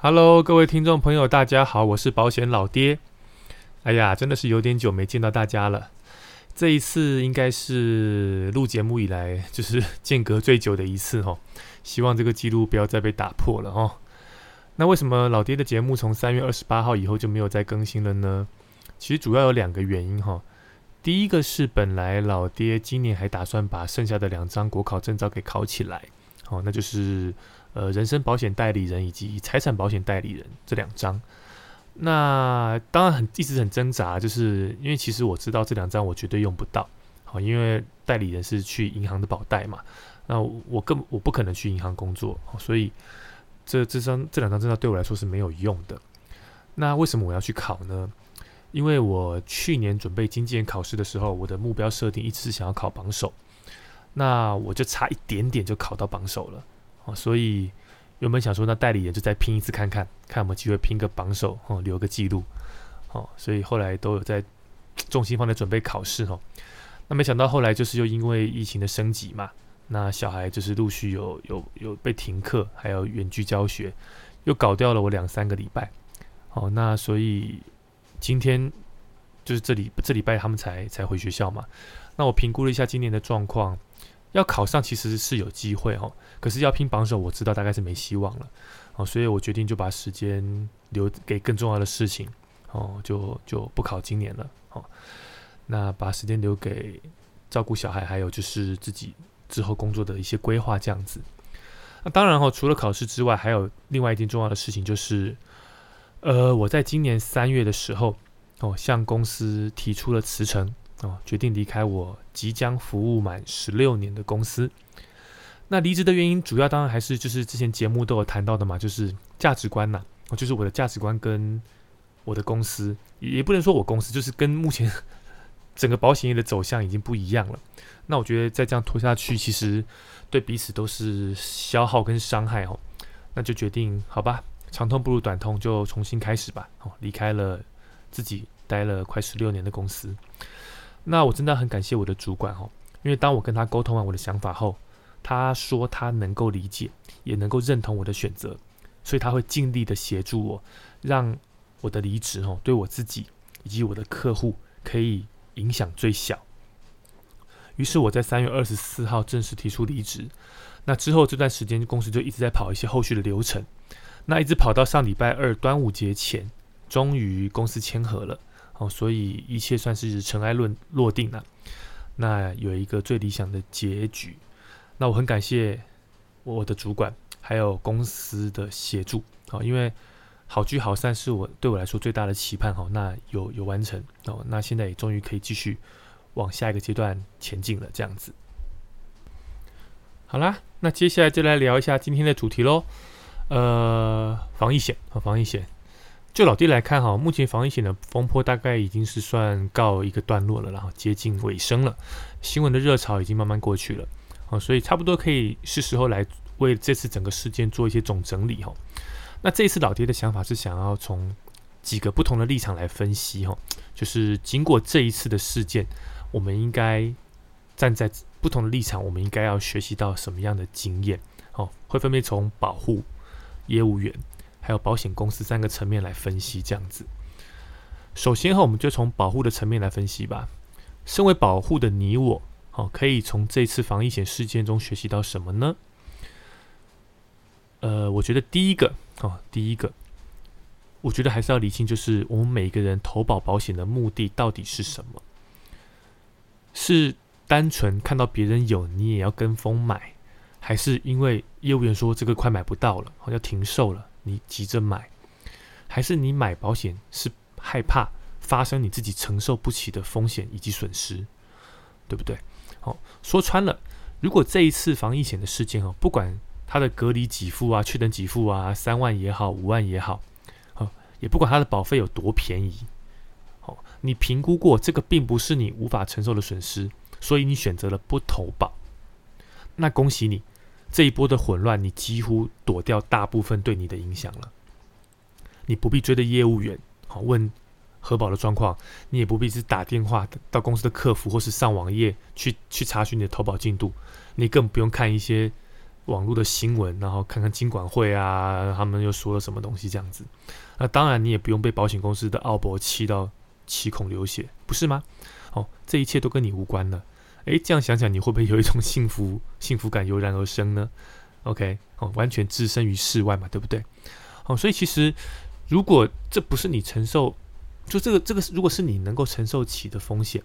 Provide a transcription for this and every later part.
Hello，各位听众朋友，大家好，我是保险老爹。哎呀，真的是有点久没见到大家了。这一次应该是录节目以来就是间隔最久的一次哦。希望这个记录不要再被打破了哦。那为什么老爹的节目从三月二十八号以后就没有再更新了呢？其实主要有两个原因哈。第一个是本来老爹今年还打算把剩下的两张国考证照给考起来，哦，那就是。呃，人身保险代理人以及财产保险代理人这两张，那当然很一直很挣扎，就是因为其实我知道这两张我绝对用不到，好，因为代理人是去银行的保代嘛，那我更我不可能去银行工作，所以这这张这两张证照对我来说是没有用的。那为什么我要去考呢？因为我去年准备经纪人考试的时候，我的目标设定一直是想要考榜首，那我就差一点点就考到榜首了。哦所以原本想说，那代理人就再拼一次看看，看有没有机会拼个榜首哦，留个记录。哦，所以后来都有在重心放在准备考试哦。那没想到后来就是又因为疫情的升级嘛，那小孩就是陆续有有有被停课，还有远距教学，又搞掉了我两三个礼拜。哦，那所以今天就是这里这礼拜他们才才回学校嘛。那我评估了一下今年的状况。要考上其实是有机会哦，可是要拼榜首，我知道大概是没希望了哦，所以我决定就把时间留给更重要的事情哦，就就不考今年了哦。那把时间留给照顾小孩，还有就是自己之后工作的一些规划这样子。那当然哈，除了考试之外，还有另外一件重要的事情，就是呃，我在今年三月的时候哦，向公司提出了辞呈。哦，决定离开我即将服务满十六年的公司。那离职的原因，主要当然还是就是之前节目都有谈到的嘛，就是价值观呐。哦，就是我的价值观跟我的公司，也不能说我公司，就是跟目前 整个保险业的走向已经不一样了。那我觉得再这样拖下去，其实对彼此都是消耗跟伤害哦。那就决定好吧，长痛不如短痛，就重新开始吧。哦，离开了自己待了快十六年的公司。那我真的很感谢我的主管哦，因为当我跟他沟通完我的想法后，他说他能够理解，也能够认同我的选择，所以他会尽力的协助我，让我的离职哦，对我自己以及我的客户可以影响最小。于是我在三月二十四号正式提出离职。那之后这段时间公司就一直在跑一些后续的流程，那一直跑到上礼拜二端午节前，终于公司签合了。哦，所以一切算是尘埃落落定了。那有一个最理想的结局。那我很感谢我的主管还有公司的协助。哦，因为好聚好散是我对我来说最大的期盼。好，那有有完成哦。那现在也终于可以继续往下一个阶段前进了。这样子。好啦，那接下来就来聊一下今天的主题喽。呃，防疫险和防疫险。就老弟来看哈，目前防疫险的风波大概已经是算告一个段落了，然后接近尾声了。新闻的热潮已经慢慢过去了，哦，所以差不多可以是时候来为这次整个事件做一些总整理哈。那这一次老爹的想法是想要从几个不同的立场来分析哈，就是经过这一次的事件，我们应该站在不同的立场，我们应该要学习到什么样的经验？哦，会分别从保护业务员。还有保险公司三个层面来分析，这样子。首先哈，我们就从保护的层面来分析吧。身为保护的你我，哦，可以从这次防疫险事件中学习到什么呢？呃，我觉得第一个哦，第一个，我觉得还是要理清，就是我们每个人投保保险的目的到底是什么？是单纯看到别人有，你也要跟风买，还是因为业务员说这个快买不到了，好要停售了？你急着买，还是你买保险是害怕发生你自己承受不起的风险以及损失，对不对？好，说穿了，如果这一次防疫险的事件哦，不管它的隔离给付啊、确诊给付啊，三万也好、五万也好，哦，也不管它的保费有多便宜，哦，你评估过这个并不是你无法承受的损失，所以你选择了不投保，那恭喜你。这一波的混乱，你几乎躲掉大部分对你的影响了。你不必追着业务员好问核保的状况，你也不必是打电话到公司的客服或是上网页去去查询你的投保进度，你更不用看一些网络的新闻，然后看看金管会啊，他们又说了什么东西这样子。那当然，你也不用被保险公司的奥博气到七孔流血，不是吗？哦，这一切都跟你无关了。诶，这样想想，你会不会有一种幸福 幸福感油然而生呢？OK，哦，完全置身于世外嘛，对不对？哦，所以其实如果这不是你承受，就这个这个，如果是你能够承受起的风险，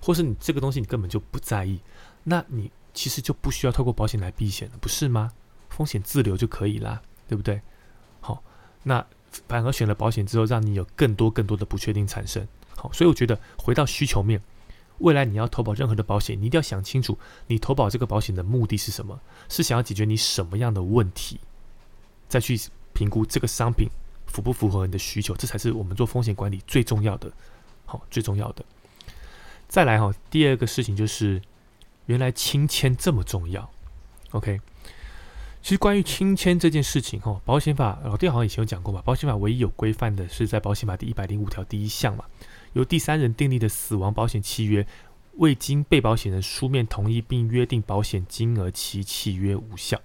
或是你这个东西你根本就不在意，那你其实就不需要透过保险来避险了，不是吗？风险自留就可以啦，对不对？好，那反而选了保险之后，让你有更多更多的不确定产生。好，所以我觉得回到需求面。未来你要投保任何的保险，你一定要想清楚，你投保这个保险的目的是什么？是想要解决你什么样的问题？再去评估这个商品符不符合你的需求，这才是我们做风险管理最重要的。好，最重要的。再来哈，第二个事情就是，原来亲签这么重要。OK，其实关于亲签这件事情哈，保险法老弟好像以前有讲过嘛，保险法唯一有规范的是在保险法第一百零五条第一项嘛。由第三人订立的死亡保险契约，未经被保险人书面同意并约定保险金额，其契约无效。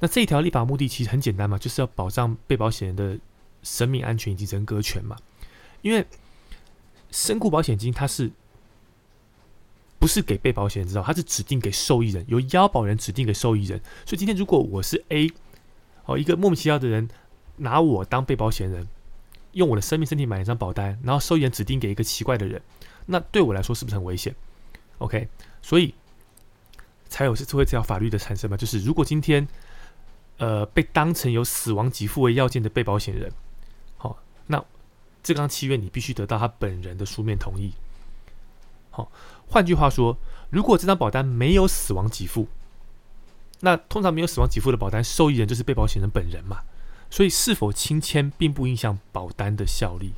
那这一条立法目的其实很简单嘛，就是要保障被保险人的生命安全以及人格权嘛。因为身故保险金它是不是给被保险人知道，它是指定给受益人，由腰保人指定给受益人。所以今天如果我是 A，哦，一个莫名其妙的人拿我当被保险人。用我的生命身体买一张保单，然后受益人指定给一个奇怪的人，那对我来说是不是很危险？OK，所以才有是这会这条法律的产生嘛？就是如果今天呃被当成有死亡给付为要件的被保险人，好，那这张契约你必须得到他本人的书面同意。好，换句话说，如果这张保单没有死亡给付，那通常没有死亡给付的保单受益人就是被保险人本人嘛？所以，是否亲签并不影响保单的效力。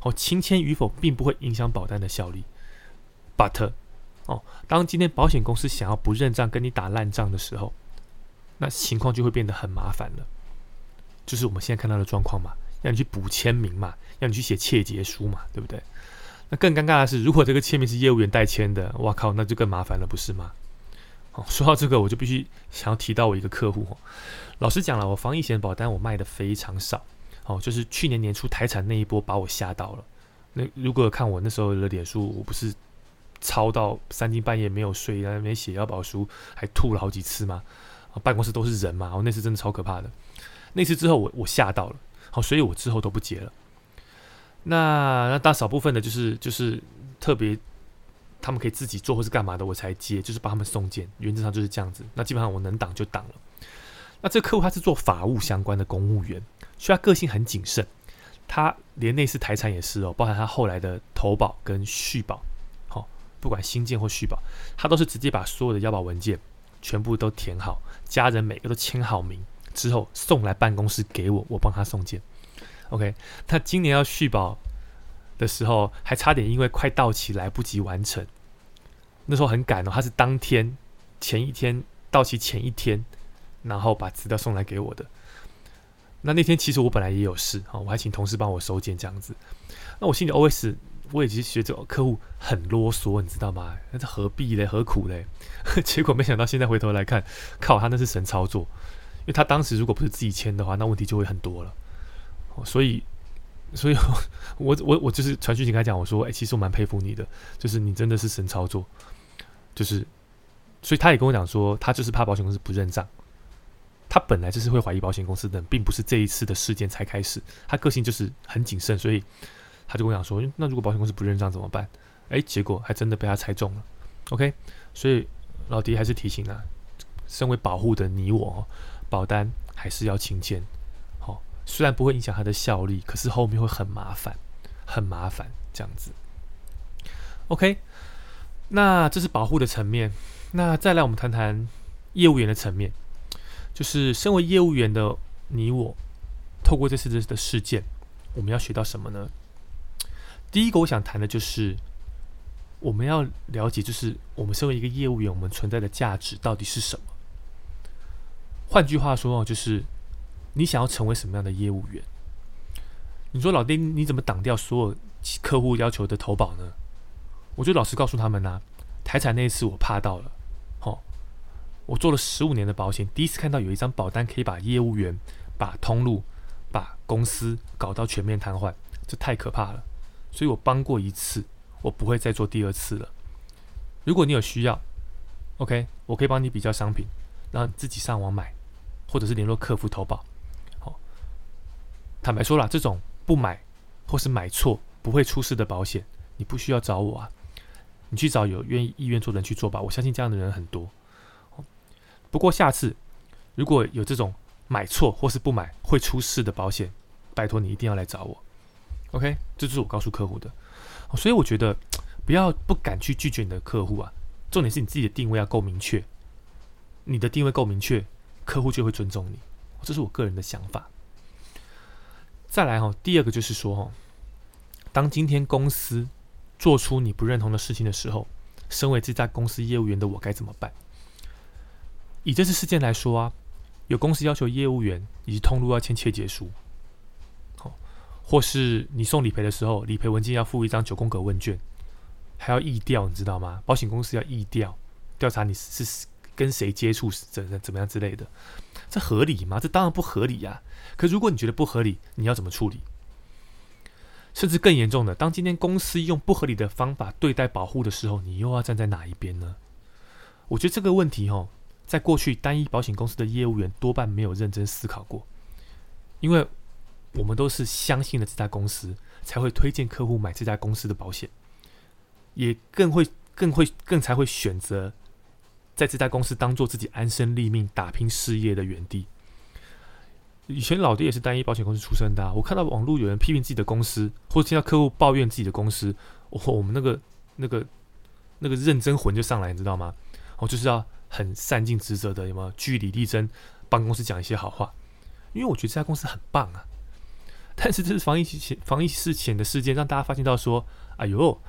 哦，亲签与否并不会影响保单的效力。But，哦，当今天保险公司想要不认账跟你打烂账的时候，那情况就会变得很麻烦了。就是我们现在看到的状况嘛，要你去补签名嘛，要你去写切结书嘛，对不对？那更尴尬的是，如果这个签名是业务员代签的，哇靠，那就更麻烦了，不是吗？哦，说到这个，我就必须想要提到我一个客户哦。老实讲了，我防疫险保单我卖的非常少，哦，就是去年年初台产那一波把我吓到了。那如果看我那时候的脸书，我不是抄到三更半夜没有睡，在那边写要保书，还吐了好几次吗？办公室都是人嘛，哦，那次真的超可怕的。那次之后我我吓到了，好，所以我之后都不接了。那那大少部分的就是就是特别他们可以自己做或是干嘛的，我才接，就是帮他们送件，原则上就是这样子。那基本上我能挡就挡了。那这个客户他是做法务相关的公务员，所以他个性很谨慎。他连那次台产也是哦，包含他后来的投保跟续保，好，不管新建或续保，他都是直接把所有的腰保文件全部都填好，家人每个都签好名之后送来办公室给我，我帮他送件。OK，他今年要续保的时候，还差点因为快到期来不及完成，那时候很赶哦，他是当天前一天到期前一天。然后把资料送来给我的。那那天其实我本来也有事啊，我还请同事帮我收件这样子。那我心里 OS，我也其实觉得客户很啰嗦，你知道吗？那这何必嘞？何苦嘞？结果没想到现在回头来看，靠他那是神操作，因为他当时如果不是自己签的话，那问题就会很多了。所以，所以我 我我就是传讯息跟他讲，我说，哎，其实我蛮佩服你的，就是你真的是神操作，就是，所以他也跟我讲说，他就是怕保险公司不认账。他本来就是会怀疑保险公司的，并不是这一次的事件才开始。他个性就是很谨慎，所以他就跟我讲说：“那如果保险公司不认账怎么办？”哎，结果还真的被他猜中了。OK，所以老迪还是提醒啊，身为保护的你我，保单还是要勤签。虽然不会影响它的效力，可是后面会很麻烦，很麻烦这样子。OK，那这是保护的层面。那再来，我们谈谈业务员的层面。就是身为业务员的你我，透过这次的事件，我们要学到什么呢？第一个，我想谈的就是我们要了解，就是我们身为一个业务员，我们存在的价值到底是什么？换句话说，就是你想要成为什么样的业务员？你说老丁，你怎么挡掉所有客户要求的投保呢？我就老实告诉他们呐，台产那次我怕到了。吼我做了十五年的保险，第一次看到有一张保单可以把业务员、把通路、把公司搞到全面瘫痪，这太可怕了。所以我帮过一次，我不会再做第二次了。如果你有需要，OK，我可以帮你比较商品，然后自己上网买，或者是联络客服投保。坦白说了，这种不买或是买错不会出事的保险，你不需要找我啊，你去找有愿意意愿做的人去做吧。我相信这样的人很多。不过下次如果有这种买错或是不买会出事的保险，拜托你一定要来找我。OK，这就是我告诉客户的。所以我觉得不要不敢去拒绝你的客户啊。重点是你自己的定位要够明确，你的定位够明确，客户就会尊重你。这是我个人的想法。再来哈，第二个就是说哈，当今天公司做出你不认同的事情的时候，身为这家公司业务员的我该怎么办？以这次事件来说啊，有公司要求业务员以及通路要签切结书，好，或是你送理赔的时候，理赔文件要附一张九宫格问卷，还要议调，你知道吗？保险公司要议调，调查你是跟谁接触，怎怎么样之类的，这合理吗？这当然不合理呀。可如果你觉得不合理，你要怎么处理？甚至更严重的，当今天公司用不合理的方法对待保护的时候，你又要站在哪一边呢？我觉得这个问题，哦，在过去，单一保险公司的业务员多半没有认真思考过，因为我们都是相信了这家公司，才会推荐客户买这家公司的保险，也更会、更会、更才会选择在这家公司当做自己安身立命、打拼事业的原地。以前老爹也是单一保险公司出身的，我看到网络有人批评自己的公司，或者听到客户抱怨自己的公司，我我们那个、那个、那个认真魂就上来，你知道吗？我就是要。很善尽职责的，有没有据理力争，帮公司讲一些好话？因为我觉得这家公司很棒啊。但是这是防疫前防疫事前的事件，让大家发现到说：哎呦，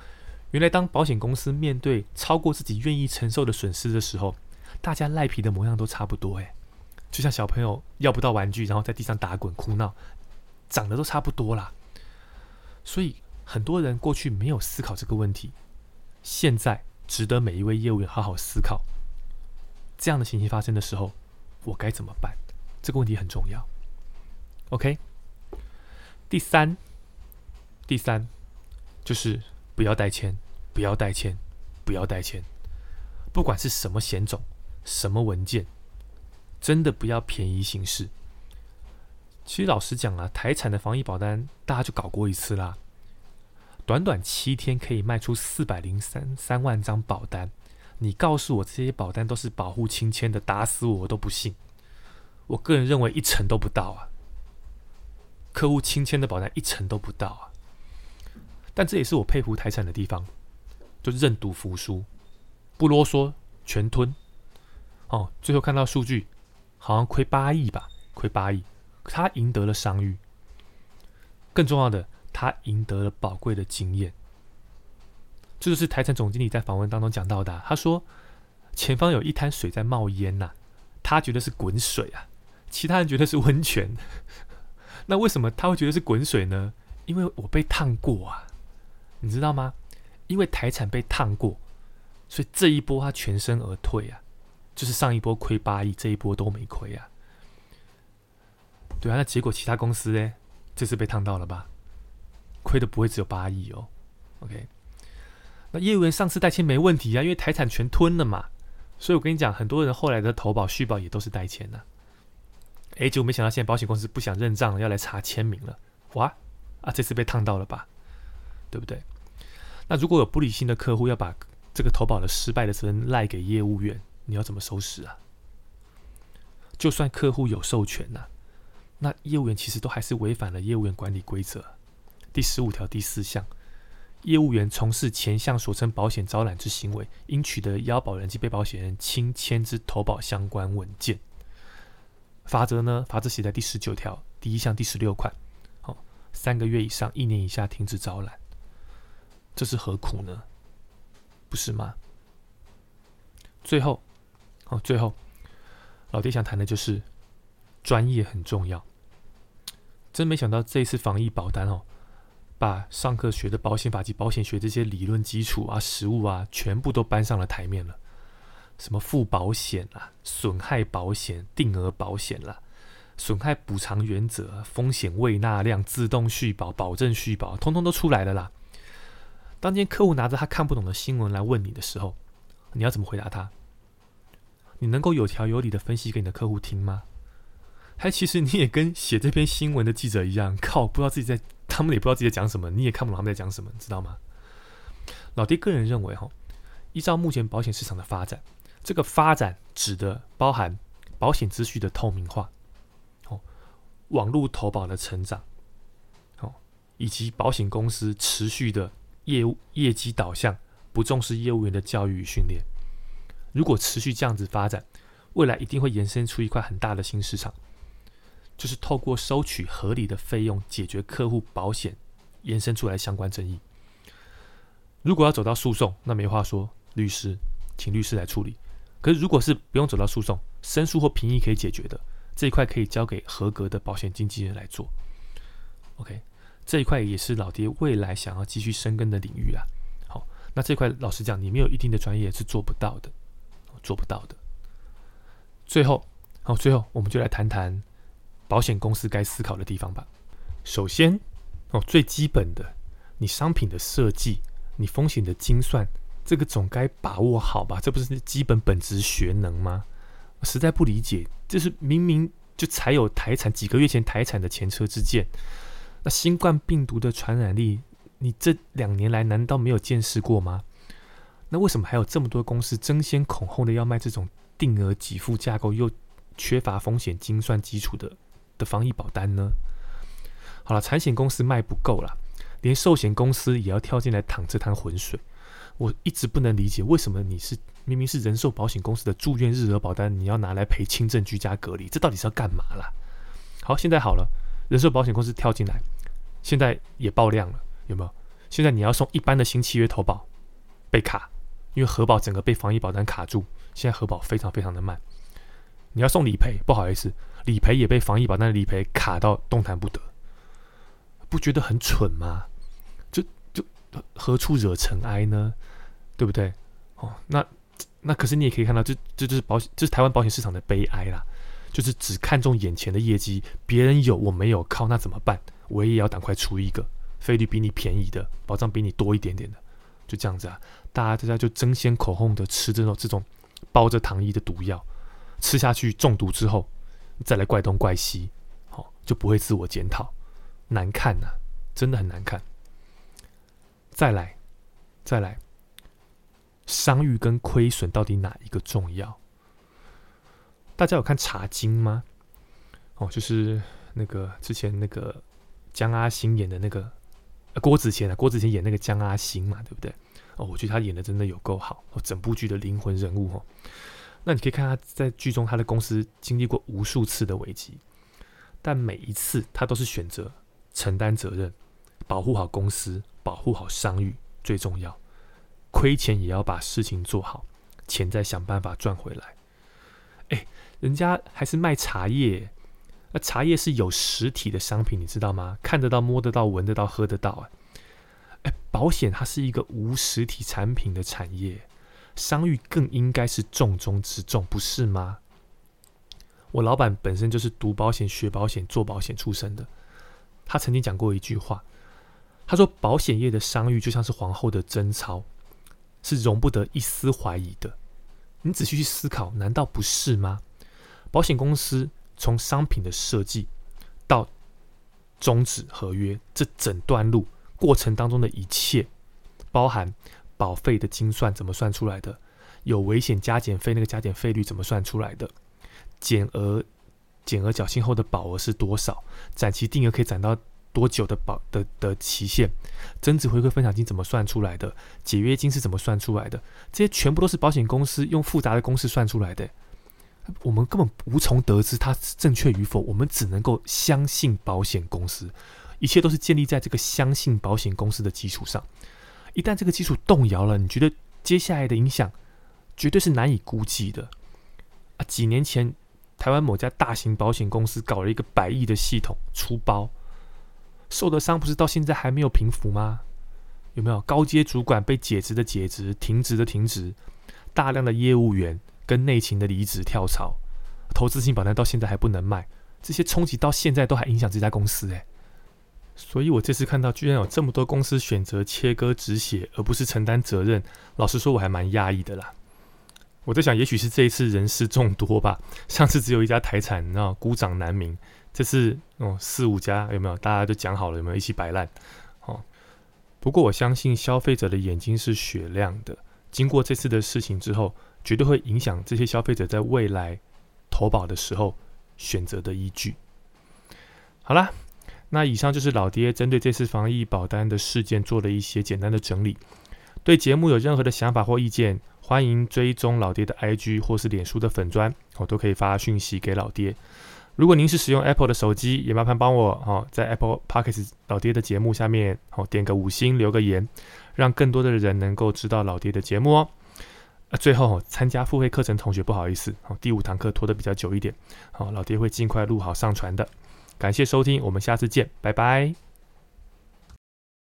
原来当保险公司面对超过自己愿意承受的损失的时候，大家赖皮的模样都差不多。哎，就像小朋友要不到玩具，然后在地上打滚哭闹，长得都差不多啦。所以很多人过去没有思考这个问题，现在值得每一位业务员好好思考。这样的情形发生的时候，我该怎么办？这个问题很重要。OK，第三，第三就是不要代签，不要代签，不要代签。不管是什么险种、什么文件，真的不要便宜行事。其实老实讲啊，台产的防疫保单大家就搞过一次啦，短短七天可以卖出四百零三三万张保单。你告诉我这些保单都是保护亲签的，打死我我都不信。我个人认为一成都不到啊，客户亲签的保单一成都不到啊。但这也是我佩服台产的地方，就认赌服输，不啰嗦，全吞。哦，最后看到数据，好像亏八亿吧，亏八亿，他赢得了商誉，更重要的，他赢得了宝贵的经验。这就是台产总经理在访问当中讲到的。他说：“前方有一滩水在冒烟呐，他觉得是滚水啊，其他人觉得是温泉。那为什么他会觉得是滚水呢？因为我被烫过啊，你知道吗？因为台产被烫过，所以这一波他全身而退啊，就是上一波亏八亿，这一波都没亏啊。对啊，那结果其他公司呢？这次被烫到了吧？亏的不会只有八亿哦。OK。”那业务员上次代签没问题啊，因为台产全吞了嘛，所以我跟你讲，很多人后来的投保续保也都是代签的。哎，结果没想到现在保险公司不想认账，要来查签名了，哇啊，这次被烫到了吧，对不对？那如果有不理性的客户要把这个投保的失败的责任赖给业务员，你要怎么收拾啊？就算客户有授权呐，那业务员其实都还是违反了业务员管理规则第十五条第四项。业务员从事前项所称保险招揽之行为，应取得腰保人及被保险人亲签之投保相关文件。法则呢？法则写在第十九条第一项第十六款。好，三个月以上一年以下停止招揽，这是何苦呢？不是吗？最后，哦，最后，老爹想谈的就是专业很重要。真没想到这一次防疫保单哦。把上课学的保险法及保险学这些理论基础啊、实务啊，全部都搬上了台面了。什么附保险啦、损害保险、定额保险啦、损害补偿原则、风险未纳量、自动续保、保证续保，通通都出来了啦。当今天客户拿着他看不懂的新闻来问你的时候，你要怎么回答他？你能够有条有理的分析给你的客户听吗？还其实你也跟写这篇新闻的记者一样，靠，不知道自己在，他们也不知道自己在讲什么，你也看不懂他们在讲什么，你知道吗？老爹个人认为，哈，依照目前保险市场的发展，这个发展指的包含保险资讯的透明化，哦，网络投保的成长，哦，以及保险公司持续的业务业绩导向，不重视业务员的教育与训练。如果持续这样子发展，未来一定会延伸出一块很大的新市场。就是透过收取合理的费用解决客户保险延伸出来相关争议。如果要走到诉讼，那没话说，律师请律师来处理。可是如果是不用走到诉讼，申诉或评议可以解决的这一块，可以交给合格的保险经纪人来做。OK，这一块也是老爹未来想要继续深耕的领域啊。好，那这块老实讲，你没有一定的专业是做不到的，做不到的。最后，好，最后我们就来谈谈。保险公司该思考的地方吧。首先，哦，最基本的，你商品的设计，你风险的精算，这个总该把握好吧？这不是基本本质学能吗？实在不理解，这是明明就才有台产几个月前台产的前车之鉴。那新冠病毒的传染力，你这两年来难道没有见识过吗？那为什么还有这么多公司争先恐后的要卖这种定额给付架构又缺乏风险精算基础的？的防疫保单呢？好了，产险公司卖不够了，连寿险公司也要跳进来淌这滩浑水。我一直不能理解，为什么你是明明是人寿保险公司的住院日额保单，你要拿来赔轻症居家隔离？这到底是要干嘛啦？好，现在好了，人寿保险公司跳进来，现在也爆量了，有没有？现在你要送一般的新契约投保被卡，因为核保整个被防疫保单卡住，现在核保非常非常的慢。你要送理赔，不好意思。理赔也被防疫保单理赔卡到动弹不得，不觉得很蠢吗？就就何处惹尘埃呢？对不对？哦，那那可是你也可以看到，这这就是保险，这是台湾保险市场的悲哀啦。就是只看重眼前的业绩，别人有我没有，靠那怎么办？我也要赶快出一个费率比你便宜的，保障比你多一点点的，就这样子啊。大家大家就争先恐后的吃这种这种包着糖衣的毒药，吃下去中毒之后。再来怪东怪西，好就不会自我检讨，难看呐，真的很难看。再来，再来，商誉跟亏损到底哪一个重要？大家有看《茶经》吗？哦，就是那个之前那个江阿星演的那个郭子乾啊，郭子乾演那个江阿星嘛，对不对？哦，我觉得他演的真的有够好，哦，整部剧的灵魂人物哦。那你可以看他在剧中，他的公司经历过无数次的危机，但每一次他都是选择承担责任，保护好公司，保护好商誉最重要，亏钱也要把事情做好，钱再想办法赚回来。哎，人家还是卖茶叶，那茶叶是有实体的商品，你知道吗？看得到、摸得到、闻得到、喝得到啊！哎，保险它是一个无实体产品的产业。商誉更应该是重中之重，不是吗？我老板本身就是读保险、学保险、做保险出身的。他曾经讲过一句话，他说：“保险业的商誉就像是皇后的贞操，是容不得一丝怀疑的。”你仔细去思考，难道不是吗？保险公司从商品的设计到终止合约，这整段路过程当中的一切，包含。保费的精算怎么算出来的？有危险加减费，那个加减费率怎么算出来的？减额减额缴清后的保额是多少？展期定额可以展到多久的保的的期限？增值回馈分享金怎么算出来的？解约金是怎么算出来的？这些全部都是保险公司用复杂的公式算出来的，我们根本无从得知它正确与否，我们只能够相信保险公司，一切都是建立在这个相信保险公司的基础上。一旦这个基础动摇了，你觉得接下来的影响绝对是难以估计的啊！几年前，台湾某家大型保险公司搞了一个百亿的系统出包，受的伤不是到现在还没有平复吗？有没有高阶主管被解职的解职、停职的停职？大量的业务员跟内勤的离职跳槽，投资性保单到现在还不能卖，这些冲击到现在都还影响这家公司诶。所以我这次看到居然有这么多公司选择切割止血，而不是承担责任，老实说我还蛮讶异的啦。我在想，也许是这一次人事众多吧。上次只有一家台产，然后孤掌难鸣，这次哦四五家有没有？大家都讲好了有没有一起摆烂？哦，不过我相信消费者的眼睛是雪亮的，经过这次的事情之后，绝对会影响这些消费者在未来投保的时候选择的依据。好啦。那以上就是老爹针对这次防疫保单的事件做了一些简单的整理。对节目有任何的想法或意见，欢迎追踪老爹的 IG 或是脸书的粉砖，我都可以发讯息给老爹。如果您是使用 Apple 的手机，也麻烦帮我哦，在 Apple Podcast 老爹的节目下面哦点个五星，留个言，让更多的人能够知道老爹的节目哦。啊，最后参加付费课程同学不好意思，好，第五堂课拖得比较久一点，好，老爹会尽快录好上传的。感谢收听，我们下次见，拜拜。